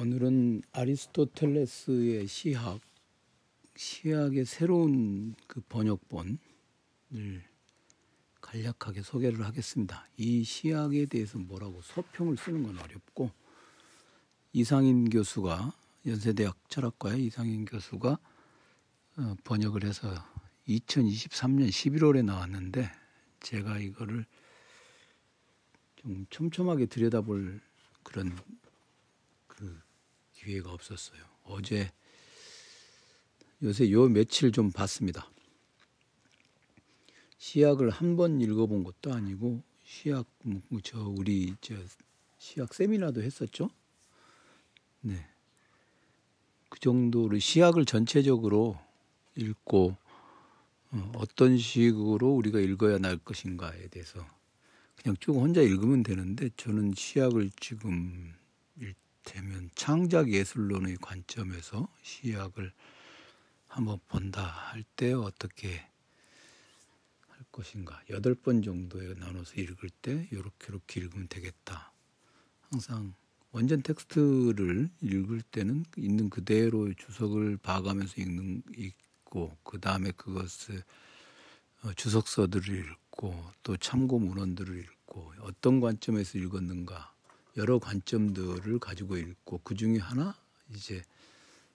오늘은 아리스토텔레스의 시학, 시학의 새로운 그 번역본을 간략하게 소개를 하겠습니다. 이 시학에 대해서 뭐라고 서평을 쓰는 건 어렵고 이상인 교수가 연세대학 철학과의 이상인 교수가 어, 번역을 해서 2023년 11월에 나왔는데 제가 이거를 좀 촘촘하게 들여다볼 그런 그 기회가 없었어요. 어제 요새 요 며칠 좀 봤습니다. 시약을 한 번 읽어본 것도 아니고 시약 뭐저 우리 저 시약 세미나도 했었죠. 네. 그 정도로 시약을 전체적으로 읽고 어, 어떤 식으로 우리가 읽어야 날 것인가에 대해서 그냥 쭉 혼자 읽으면 되는데 저는 시약을 지금 일테면 창작 예술론의 관점에서 시약을 한번 본다 할 때 어떻게 할 것인가? 여덟 번 정도에 나눠서 읽을 때 이렇게 이렇게 읽으면 되겠다. 항상 원전 텍스트를 읽을 때는 있는 그대로 주석을 봐가면서 읽는 읽고 그 다음에 그것을 어, 주석서들을 읽고 또 참고 문헌들을 읽고 어떤 관점에서 읽었는가 여러 관점들을 가지고 읽고 그 중에 하나 이제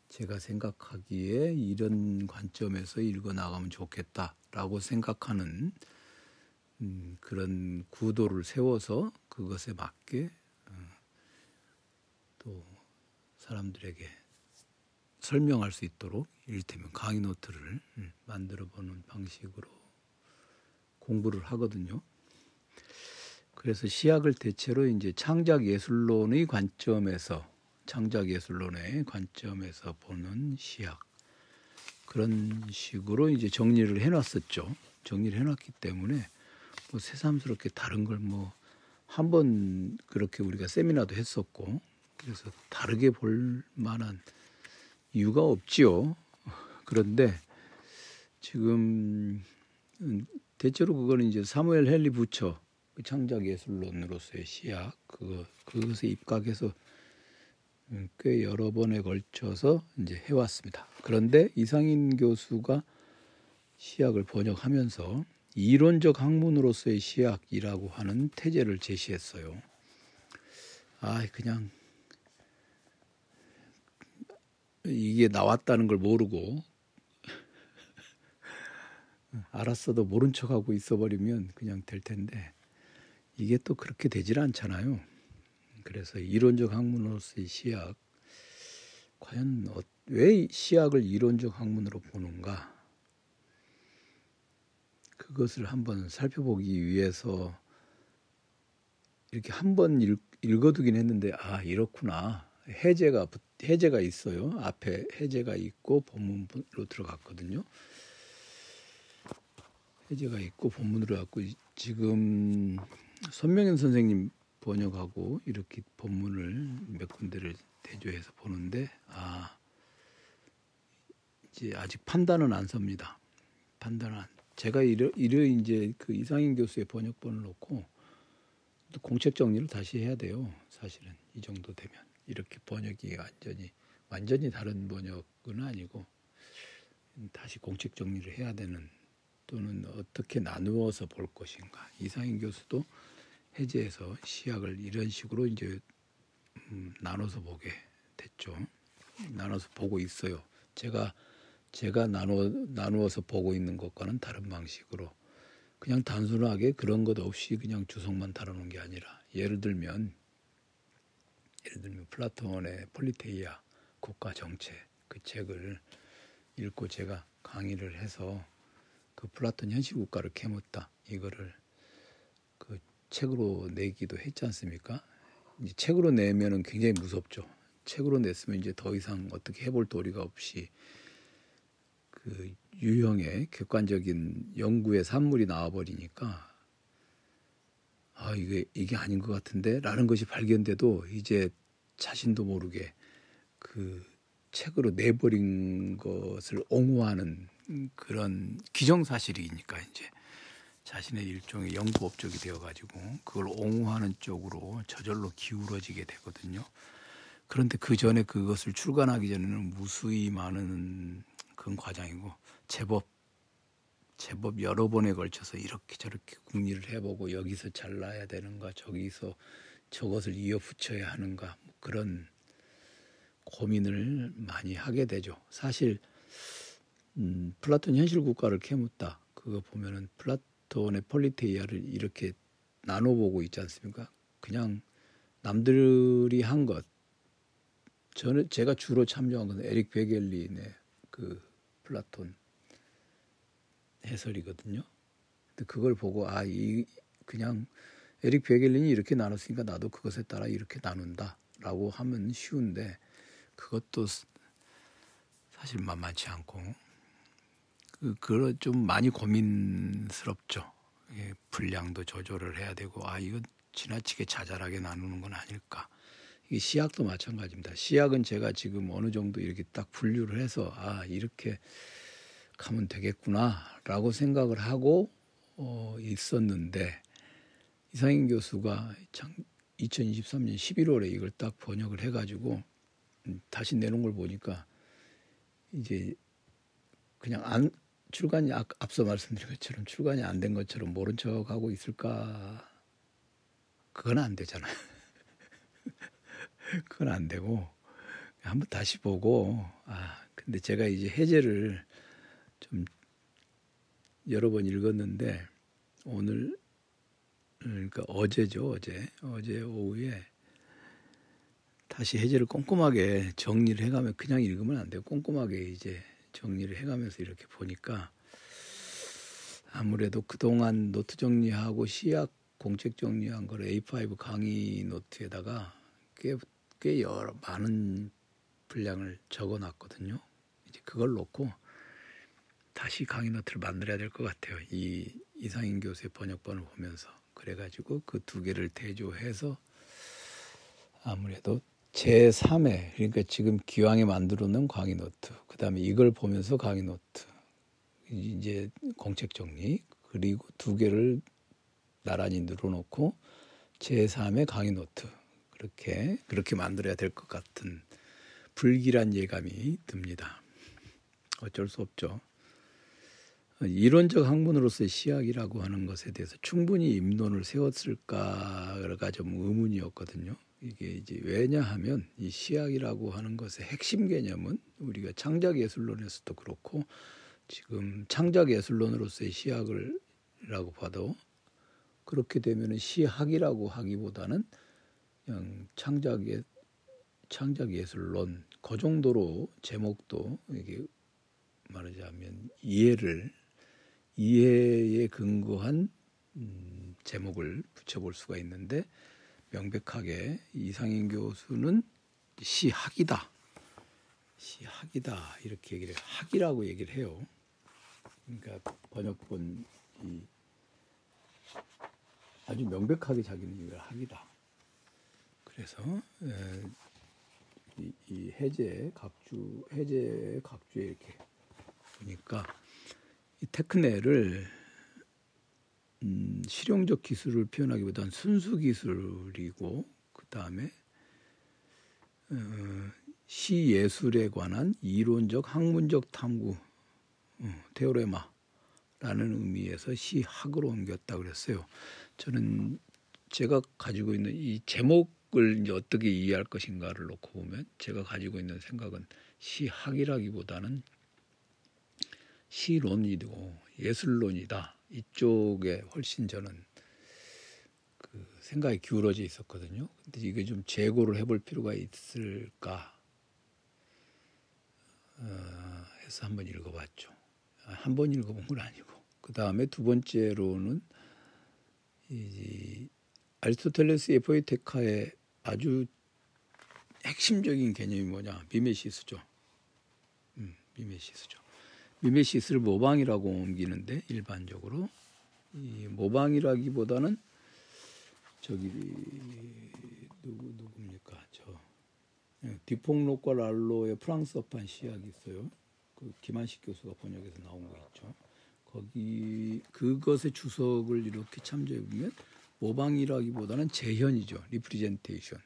제가 생각하기에 이런 관점에서 읽어 나가면 좋겠다라고 생각하는 음, 그런 구도를 세워서 그것에 맞게 어, 또 사람들에게 설명할 수 있도록 이를테면 강의 노트를 음, 만들어 보는 방식으로 공부를 하거든요. 그래서 시약을 대체로 이제 창작 예술론의 관점에서 창작 예술론의 관점에서 보는 시약 그런 식으로 이제 정리를 해놨었죠. 정리를 해놨기 때문에 뭐 새삼스럽게 다른 걸 뭐 한 번 그렇게 우리가 세미나도 했었고 그래서 다르게 볼 만한 이유가 없지요. 그런데 지금 대체로 그거는 이제 사무엘 헨리 부처 그 창작 예술론으로서의 시약 그거 그것에 입각해서 음, 꽤 여러 번에 걸쳐서 이제 해왔습니다. 그런데 이상인 교수가 시약을 번역하면서 이론적 학문으로서의 시약이라고 하는 태제를 제시했어요. 아, 그냥 이게 나왔다는 걸 모르고 알았어도 모른 척하고 있어버리면 그냥 될 텐데 이게 또 그렇게 되질 않잖아요. 그래서 이론적 학문으로서의 시약 과연 어, 왜 시약을 이론적 학문으로 보는가? 그것을 한번 살펴보기 위해서 이렇게 한번 읽어두긴 했는데 아 이렇구나. 해제가 해제가 있어요. 앞에 해제가 있고 본문으로 들어갔거든요. 해제가 있고 본문으로 갔고 지금 손명현 선생님 번역하고 이렇게 본문을 몇 군데를 대조해서 보는데 아 이제 아직 판단은 안 섭니다. 판단은 안. 제가 이러 이러 이제 그 이상인 교수의 번역본을 놓고 또 공책 정리를 다시 해야 돼요. 사실은 이 정도 되면 이렇게 번역이 완전히 완전히 다른 번역은 아니고 다시 공책 정리를 해야 되는 또는 어떻게 나누어서 볼 것인가. 이상인 교수도 해제해서 시약을 이런 식으로 이제 음, 나눠서 보게 됐죠. 나눠서 보고 있어요. 제가 제가 나누어 나누어서 보고 있는 것과는 다른 방식으로 그냥 단순하게 그런 것 없이 그냥 주석만 다루는 게 아니라 예를 들면 예를 들면 플라톤의 폴리테이아 국가 정체 그 책을 읽고 제가 강의를 해서 그 플라톤 현실 국가를 캐묻다 이거를 그 책으로 내기도 했지 않습니까? 이제 책으로 내면은 굉장히 무섭죠. 책으로 냈으면 이제 더 이상 어떻게 해볼 도리가 없이 그 유형의 객관적인 연구의 산물이 나와버리니까 아 이게 이게 아닌 것 같은데라는 것이 발견돼도 이제 자신도 모르게 그 책으로 내버린 것을 옹호하는 그런 기정사실이니까 이제 자신의 일종의 연구 업적이 되어가지고 그걸 옹호하는 쪽으로 저절로 기울어지게 되거든요. 그런데 그 전에 그것을 출간하기 전에는 무수히 많은 그런 과정이고 제법 제법 여러 번에 걸쳐서 이렇게 저렇게 궁리를 해보고 여기서 잘라야 되는가 저기서 저것을 이어 붙여야 하는가 뭐 그런 고민을 많이 하게 되죠. 사실 음, 플라톤 현실 국가를 캐묻다 그거 보면은 플라톤의 폴리테이아를 이렇게 나눠보고 있지 않습니까? 그냥 남들이 한 것. 저는 제가 주로 참조한 건 에릭 베겔린의 그 플라톤 해설이거든요. 근데 그걸 보고 아 이 그냥 에릭 베겔린이 이렇게 나눴으니까 나도 그것에 따라 이렇게 나눈다라고 하면 쉬운데 그것도 사실 만만치 않고 그 그런 좀 많이 고민스럽죠. 예, 분량도 조절을 해야 되고 아 이거 지나치게 자잘하게 나누는 건 아닐까. 이게 시약도 마찬가지입니다. 시약은 제가 지금 어느 정도 이렇게 딱 분류를 해서 아 이렇게 가면 되겠구나라고 생각을 하고 어, 있었는데 이상인 교수가 2023년 11월에 이걸 딱 번역을 해가지고 음, 다시 내놓은 걸 보니까 이제 그냥 안 출간이 앞서 말씀드린 것처럼 출간이 안 된 것처럼 모른 척하고 있을까? 그건 안 되잖아요. 그건 안 되고 한번 다시 보고 아 근데 제가 이제 해제를 좀 여러 번 읽었는데 오늘 그러니까 어제죠 어제 어제 오후에 다시 해제를 꼼꼼하게 정리를 해가면 그냥 읽으면 안 돼요 꼼꼼하게 이제 정리를 해가면서 이렇게 보니까 아무래도 그동안 노트 정리하고 시학 공책 정리한 걸 A5 강의 노트에다가 꽤, 꽤 여러 많은 분량을 적어 놨거든요. 이제 그걸 놓고 다시 강의 노트를 만들어야 될 것 같아요. 이 이상인 교수의 번역본을 보면서 그래가지고 그 두 개를 대조해서 아무래도 제 3회 그러니까 지금 기왕에 만들어 놓은 강의 노트 그다음에 이걸 보면서 강의 노트 이제 공책 정리 그리고 두 개를 나란히 늘어놓고 제 3의 강의 노트 그렇게 그렇게 만들어야 될 것 같은 불길한 예감이 듭니다. 어쩔 수 없죠. 이론적 학문으로서의 시학이라고 하는 것에 대해서 충분히 입론을 세웠을까가 좀 의문이었거든요. 이게 이제 왜냐하면 이 시학이라고 하는 것의 핵심 개념은 우리가 창작 예술론에서도 그렇고 지금 창작 예술론으로서의 시학을라고 봐도 그렇게 되면은 시학이라고 하기보다는 그냥 창작의 창작 예술론 그 정도로 제목도 이게 말하자면 이해를 이해에 근거한 음, 제목을 붙여볼 수가 있는데 명백하게 이상인 교수는 시학이다. 시학이다. 이렇게 얘기를 학이라고 얘기를 해요. 그러니까 번역본 이 아주 명백하게 자기는 이걸 학이다. 그래서 이, 이 해제 각주 해제 각주에 이렇게 보니까 이 테크네를 음, 실용적 기술을 표현하기보다는 순수 기술이고 그 다음에 어, 시 예술에 관한 이론적 학문적 탐구 어, 테오레마라는 의미에서 시학으로 옮겼다 그랬어요. 저는 제가 가지고 있는 이 제목을 이제 어떻게 이해할 것인가를 놓고 보면 제가 가지고 있는 생각은 시학이라기보다는 시론이고 예술론이다. 이쪽에 훨씬 저는 그 생각이 기울어져 있었거든요. 근데 이게 좀 재고를 해볼 필요가 있을까 어, 해서 한번 읽어봤죠. 한 번 읽어본 건 아니고 그 다음에 두 번째로는 이 아리스토텔레스의 포이테카의 아주 핵심적인 개념이 뭐냐 미메시스죠. 음, 미메시스죠. 미메시스를 모방이라고 옮기는데 일반적으로 이 모방이라기보다는 저기 누구 누굽니까 저 예, 디퐁록과 랄로의 프랑스어판 시약이 있어요. 그 김한식 교수가 번역해서 나온 거 있죠. 거기 그것의 주석을 이렇게 참조해 보면 모방이라기보다는 재현이죠. representation.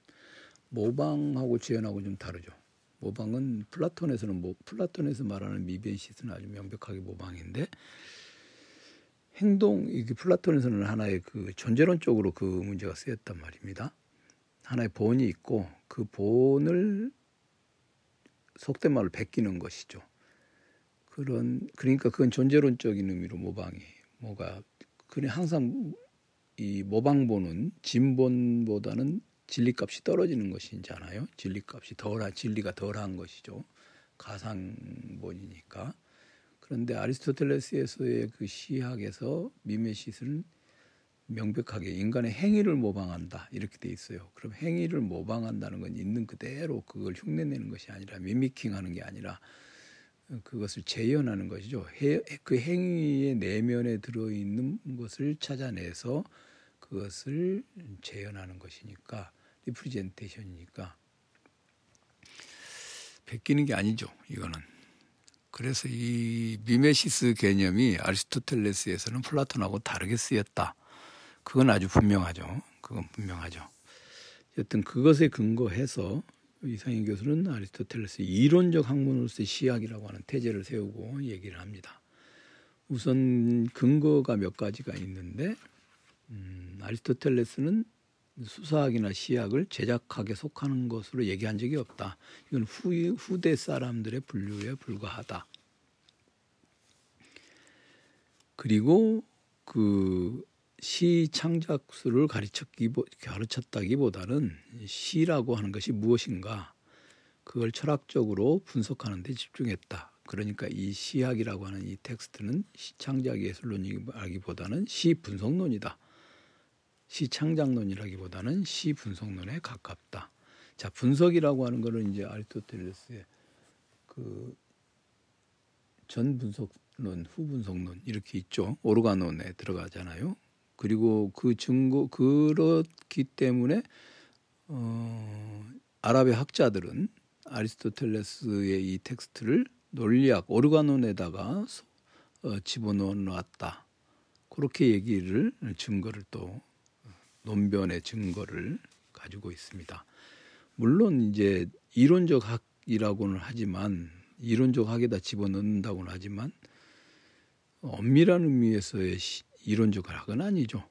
모방하고 재현하고 좀 다르죠. 모방은 플라톤에서는 뭐 플라톤에서 말하는 미메시스는 아주 명백하게 모방인데 행동 이게 플라톤에서는 하나의 그 존재론적으로 그 문제가 쓰였단 말입니다. 하나의 본이 있고 그 본을 속된 말로 베끼는 것이죠. 그런 그러니까 그건 존재론적인 의미로 모방이 뭐가 그래 항상 이 모방본은 진본보다는 진리값이 떨어지는 것이잖아요. 진리값이 덜한 진리가 덜한 것이죠. 가상본이니까. 그런데 아리스토텔레스에서의 그 시학에서 미메시스는 명백하게 인간의 행위를 모방한다 이렇게 돼 있어요. 그럼 행위를 모방한다는 건 있는 그대로 그걸 흉내내는 것이 아니라 미미킹하는 게 아니라 그것을 재현하는 것이죠. 그 행위의 내면에 들어 있는 것을 찾아내서 그것을 재현하는 것이니까 representation이니까 베끼는 게 아니죠. 이거는. 그래서 이 미메시스 개념이 아리스토텔레스에서는 플라톤하고 다르게 쓰였다. 그건 아주 분명하죠. 그건 분명하죠. 여튼 그것에 근거해서 이상희 교수는 아리스토텔레스 이론적 학문으로서의 시학이라고 하는 태제를 세우고 얘기를 합니다. 우선 근거가 몇 가지가 있는데 음, 아리스토텔레스는 수사학이나 시학을 제작학에 속하는 것으로 얘기한 적이 없다. 이건 후, 후대 사람들의 분류에 불과하다. 그리고 그 시 창작수를 가르쳤기, 가르쳤다기보다는 시라고 하는 것이 무엇인가 그걸 철학적으로 분석하는 데 집중했다. 그러니까 이 시학이라고 하는 이 텍스트는 시 창작 예술론이라기보다는 시 분석론이다. 시 창작론이라기보다는 시 분석론에 가깝다. 자, 분석이라고 하는 거는 이제 아리스토텔레스의 그 전 분석론, 후 분석론 이렇게 있죠. 오르가논에 들어가잖아요. 그리고 그 증거 그렇기 때문에 어, 아랍의 학자들은 아리스토텔레스의 이 텍스트를 논리학 오르가논에다가 어, 집어넣어 놨다. 그렇게 얘기를 증거를 또 논변의 증거를 가지고 있습니다. 물론 이제 이론적 학이라고는 하지만 이론적 학에다 집어넣는다고는 하지만 엄밀한 의미에서의 이론적 학은 아니죠.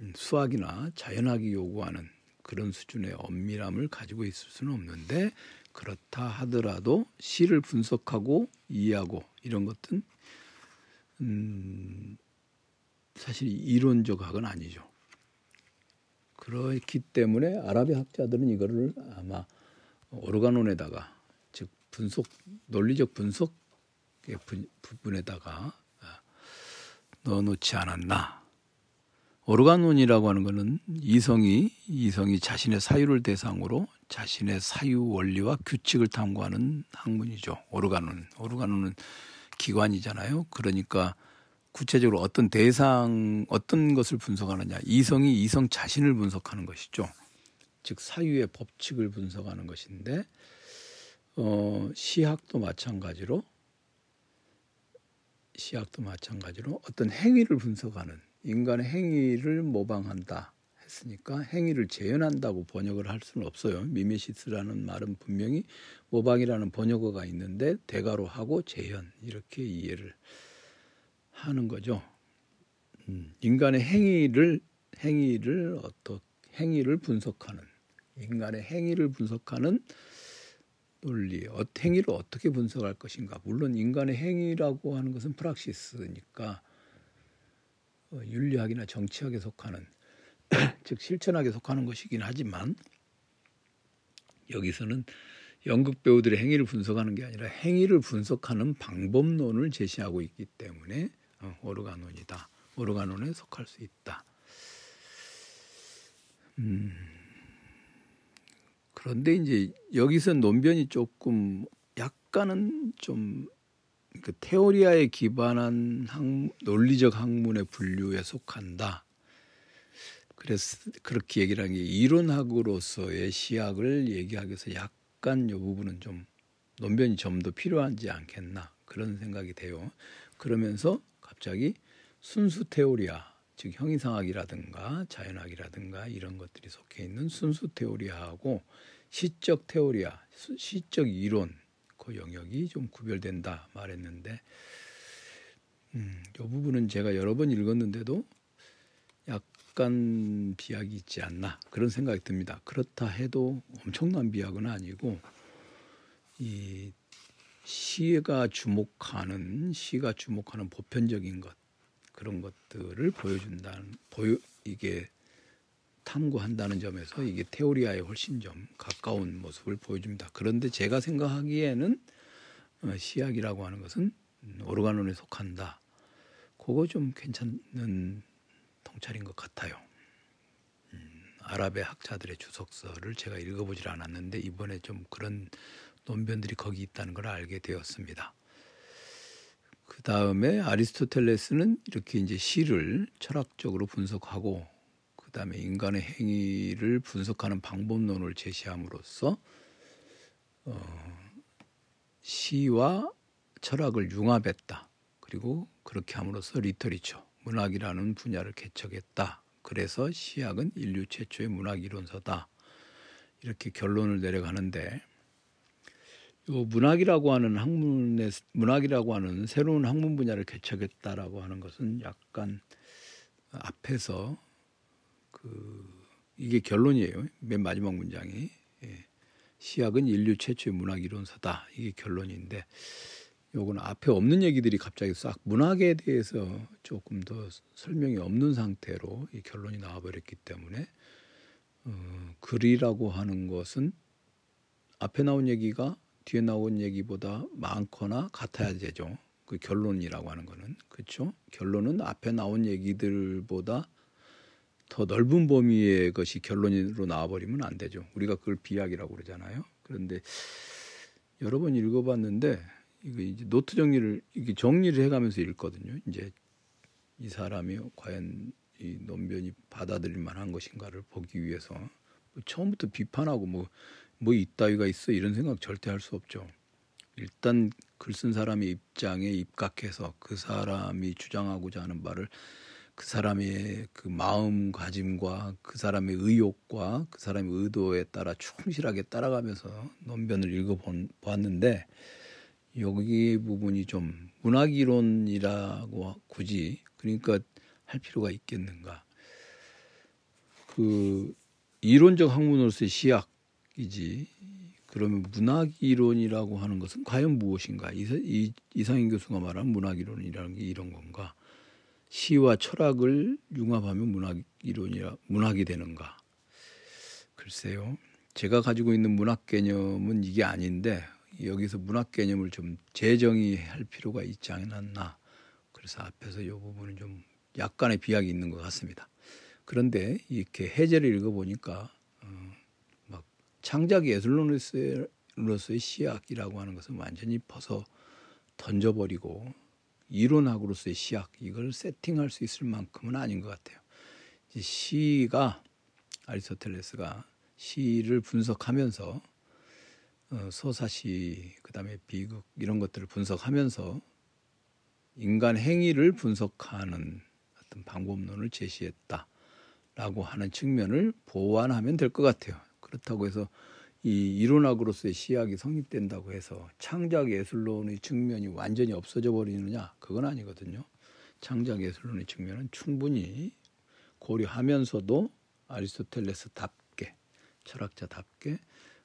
음, 수학이나 자연학이 요구하는 그런 수준의 엄밀함을 가지고 있을 수는 없는데 그렇다 하더라도 시를 분석하고 이해하고 이런 것은 음, 사실 이론적 학은 아니죠. 그렇기 때문에 아랍의 학자들은 이거를 아마 오르가논에다가 즉 분석 논리적 분석의 부분에다가 아, 넣어놓지 않았나. 오르가논이라고 하는 것은 이성이 이성이 자신의 사유를 대상으로 자신의 사유 원리와 규칙을 탐구하는 학문이죠. 오르가논. 오르가논은 기관이잖아요. 그러니까 구체적으로 어떤 대상 어떤 것을 분석하느냐 이성이 이성 자신을 분석하는 것이죠. 즉 사유의 법칙을 분석하는 것인데 어, 시학도 마찬가지로 시학도 마찬가지로 어떤 행위를 분석하는 인간의 행위를 모방한다 했으니까 행위를 재현한다고 번역을 할 수는 없어요. 미메시스라는 말은 분명히 모방이라는 번역어가 있는데 대가로 하고 재현 이렇게 이해를 하는 거죠. 음, 인간의 행위를 행위를 어떻 행위를 분석하는 인간의 행위를 분석하는 논리, 어, 행위를 어떻게 분석할 것인가. 물론 인간의 행위라고 하는 것은 프락시스니까 어, 윤리학이나 정치학에 속하는 즉 실천학에 속하는 것이긴 하지만 여기서는 연극 배우들의 행위를 분석하는 게 아니라 행위를 분석하는 방법론을 제시하고 있기 때문에 어, 오르가논이다. 오르가논에 속할 수 있다. 음, 그런데 이제 여기서 논변이 조금 약간은 좀 그 테오리아에 기반한 학, 논리적 학문의 분류에 속한다. 그래서 그렇게 얘기를 한 게 이론학으로서의 시학을 얘기하기 위해서 약간 이 부분은 좀 논변이 좀 더 필요하지 않겠나 그런 생각이 돼요. 그러면서 갑자기 순수 테오리아, 즉 형이상학이라든가 자연학이라든가 이런 것들이 속해 있는 순수 테오리아하고 시적 테오리아, 시적 이론 그 영역이 좀 구별된다 말했는데 음, 이 부분은 제가 여러 번 읽었는데도 약간 비약이 있지 않나 그런 생각이 듭니다. 그렇다 해도 엄청난 비약은 아니고 이 시가 주목하는 시가 주목하는 보편적인 것 그런 것들을 보여준다는 보여 이게 탐구한다는 점에서 이게 테오리아에 훨씬 좀 가까운 모습을 보여줍니다. 그런데 제가 생각하기에는 어, 시약이라고 하는 것은 오르가논에 속한다. 그거 좀 괜찮은 통찰인 것 같아요. 음, 아랍의 학자들의 주석서를 제가 읽어보질 않았는데 이번에 좀 그런 논변들이 거기 있다는 걸 알게 되었습니다. 그 다음에 아리스토텔레스는 이렇게 이제 시를 철학적으로 분석하고 그 다음에 인간의 행위를 분석하는 방법론을 제시함으로써 어, 시와 철학을 융합했다. 그리고 그렇게 함으로써 리터리처, 문학이라는 분야를 개척했다. 그래서 시학은 인류 최초의 문학 이론서다. 이렇게 결론을 내려가는데 요 문학이라고 하는 학문의 문학이라고 하는 새로운 학문 분야를 개척했다라고 하는 것은 약간 앞에서 그 이게 결론이에요. 맨 마지막 문장이 예. 시학은 인류 최초의 문학 이론서다. 이게 결론인데 요거는 앞에 없는 얘기들이 갑자기 싹 문학에 대해서 조금 더 설명이 없는 상태로 이 결론이 나와버렸기 때문에 어, 글이라고 하는 것은 앞에 나온 얘기가 뒤에 나온 얘기보다 많거나 같아야 되죠. 그 결론이라고 하는 거는 그렇죠. 결론은 앞에 나온 얘기들보다 더 넓은 범위의 것이 결론으로 나와버리면 안 되죠. 우리가 그걸 비약이라고 그러잖아요. 그런데 여러 번 읽어봤는데 이거 이제 노트 정리를 이게 정리를 해가면서 읽거든요. 이제 이 사람이 과연 이 논변이 받아들일 만한 것인가를 보기 위해서 처음부터 비판하고 뭐 뭐 이따위가 있어 이런 생각 절대 할 수 없죠. 일단 글 쓴 사람의 입장에 입각해서 그 사람이 주장하고자 하는 바를 그 사람의 그 마음가짐과 그 사람의 의욕과 그 사람의 의도에 따라 충실하게 따라가면서 논변을 읽어보았는데 여기 부분이 좀 문학이론이라고 굳이 그러니까 할 필요가 있겠는가. 그 이론적 학문으로서의 시약 이지 그러면 문학 이론이라고 하는 것은 과연 무엇인가? 이, 이상인 교수가 말한 문학 이론이라는 게 이런 건가? 시와 철학을 융합하면 문학 이론이라 문학이 되는가? 글쎄요. 제가 가지고 있는 문학 개념은 이게 아닌데 여기서 문학 개념을 좀 재정의할 필요가 있지 않았나. 그래서 앞에서 이 부분은 좀 약간의 비약이 있는 것 같습니다. 그런데 이렇게 해제를 읽어보니까 창작 예술로서의 시약이라고 하는 것은 완전히 벗어 던져버리고 이론학으로서의 시약 이걸 세팅할 수 있을 만큼은 아닌 것 같아요. 시가 아리스토텔레스가 시를 분석하면서 어, 소사시 그다음에 비극 이런 것들을 분석하면서 인간 행위를 분석하는 어떤 방법론을 제시했다라고 하는 측면을 보완하면 될 것 같아요. 그렇다고 해서 이 이론학으로서의 시학이 성립된다고 해서 창작 예술론의 측면이 완전히 없어져 버리느냐 그건 아니거든요. 창작 예술론의 측면은 충분히 고려하면서도 아리스토텔레스답게 철학자답게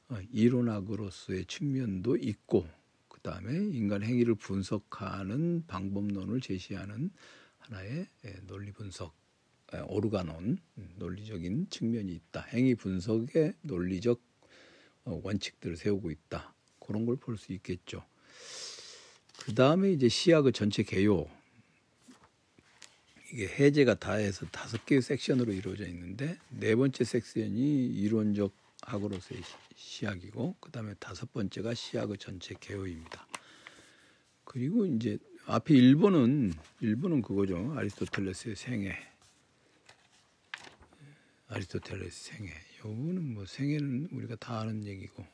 어, 이론학으로서의 측면도 있고 그 다음에 인간 행위를 분석하는 방법론을 제시하는 하나의 예, 논리 분석 오르가논 논리적인 측면이 있다. 행위 분석의 논리적 어, 원칙들을 세우고 있다. 그런 걸 볼 수 있겠죠. 그 다음에 이제 시학의 전체 개요. 이게 해제가 다해서 다섯 개의 섹션으로 이루어져 있는데 네 번째 섹션이 이론적 학으로서의 시학이고 그 다음에 다섯 번째가 시학의 전체 개요입니다. 그리고 이제 앞에 1번은 1번은 그거죠. 아리스토텔레스의 생애 아리스토텔레스 생애. 요거는 뭐 생애는 우리가 다 아는 얘기고.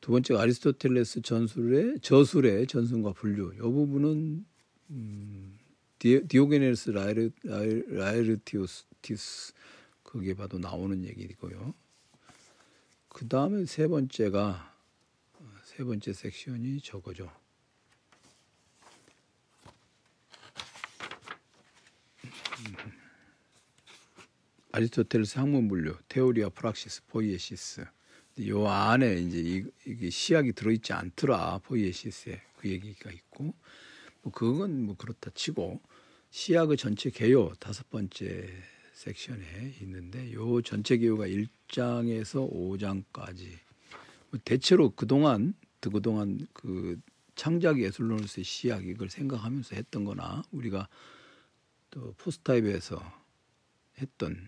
두 번째 아리스토텔레스 전술의 저술의 전승과 분류. 요 부분은 음, 디오게네스 라이르, 라이르티우스 거기에 봐도 나오는 얘기고요. 그 다음에 세 번째가 세 번째 섹션이 저거죠. 아리스토텔레스 학문 분류, 테오리아 프락시스, 포이에시스. 요 안에 이제 이게 시약이 들어있지 않더라 포이에시스에. 그 얘기가 있고. 뭐 그건 뭐 그렇다 치고 시약의 전체 개요 다섯 번째 섹션에 있는데 요 전체 개요가 1장에서 5장까지. 뭐 대체로 그동안 그동안 그 창작 예술론으로서의 시약 이걸 생각하면서 했던 거나 우리가 또 포스타입에서 했던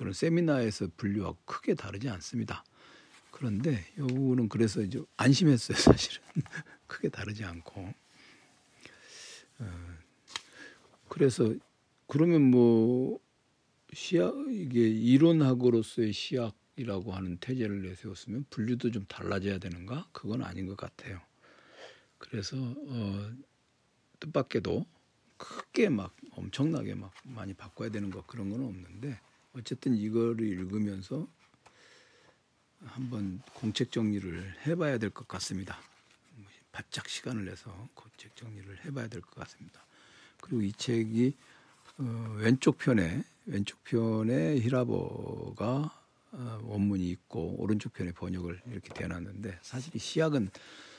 그런 세미나에서 분류하고 크게 다르지 않습니다. 그런데 요거는 그래서 이제 안심했어요, 사실은. 크게 다르지 않고. 어, 그래서 그러면 뭐 시약 이게 이론학으로서의 시약이라고 하는 태제를 내세웠으면 분류도 좀 달라져야 되는가? 그건 아닌 것 같아요. 그래서 어, 뜻밖에도 크게 막 엄청나게 막 많이 바꿔야 되는 것 그런 건 없는데 어쨌든 이거를 읽으면서 한번 공책 정리를 해봐야 될 것 같습니다. 바짝 시간을 내서 공책 정리를 해봐야 될 것 같습니다. 그리고 이 책이 어, 왼쪽 편에 왼쪽 편에 히라버가 어, 원문이 있고 오른쪽 편에 번역을 이렇게 대놨는데 사실 이 시약은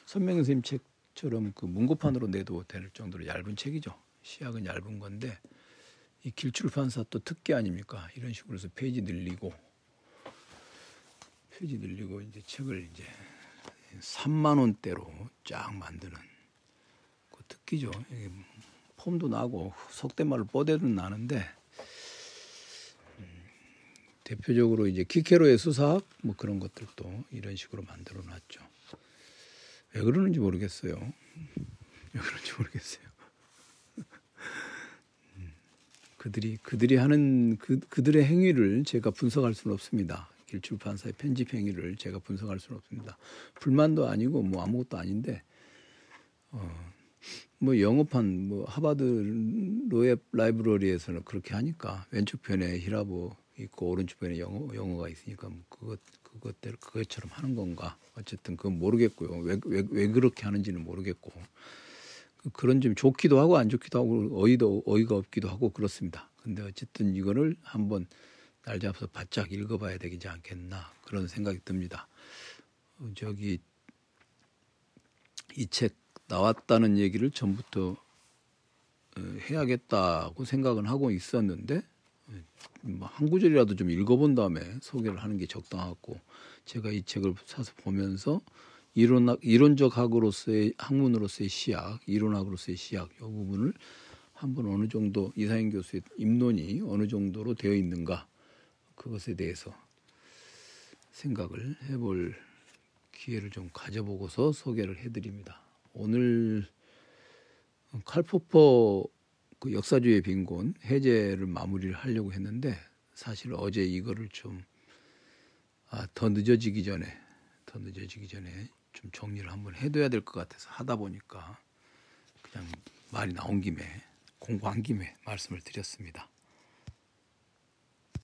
선명 선생님 책처럼 그 문고판으로 내도 될 정도로 얇은 책이죠. 시학은 얇은 건데 이 길출판사 또 특기 아닙니까? 이런 식으로 해서 페이지 늘리고 페이지 늘리고 이제 책을 이제 3만 원대로 쫙 만드는 그 특기죠. 폼도 나고 속된 말로 뽀대도 나는데 음, 대표적으로 이제 키케로의 수사학 뭐 그런 것들도 이런 식으로 만들어 놨죠. 왜 그러는지 모르겠어요. 왜 그런지 모르겠어요. 그들이 그들이 하는 그 그들의 행위를 제가 분석할 수는 없습니다. 길출판사의 편집 행위를 제가 분석할 수는 없습니다. 불만도 아니고 뭐 아무것도 아닌데 어, 뭐 영어판 뭐 하바드 로에 라이브러리에서는 그렇게 하니까 왼쪽 편에 히라보 있고 오른쪽 편에 영어 영어가 있으니까 뭐 그것 그것대로 그것처럼 하는 건가 어쨌든 그건 모르겠고요. 왜 왜 왜 그렇게 하는지는 모르겠고 그런 점 좋기도 하고 안 좋기도 하고 어이도 어이가 없기도 하고 그렇습니다. 근데 어쨌든 이거를 한번 날 잡아서 바짝 읽어봐야 되지 않겠나 그런 생각이 듭니다. 어, 저기 이 책 나왔다는 얘기를 전부터 어, 해야겠다고 생각은 하고 있었는데 어, 뭐한 구절이라도 좀 읽어본 다음에 소개를 하는 게 적당하고 제가 이 책을 사서 보면서 이론 이론적 학으로서의 학문으로서의 시약, 이론학으로서의 시약 이 부분을 한번 어느 정도 이사인 교수의 입론이 어느 정도로 되어 있는가 그것에 대해서 생각을 해볼 기회를 좀 가져보고서 소개를 해드립니다. 오늘 칼포퍼 그 역사주의 빈곤 해제를 마무리를 하려고 했는데 사실 어제 이거를 좀 아, 더 늦어지기 전에 더 늦어지기 전에 좀 정리를 한번 해둬야 될 것 같아서 하다 보니까 그냥 말이 나온 김에 공부한 김에 말씀을 드렸습니다.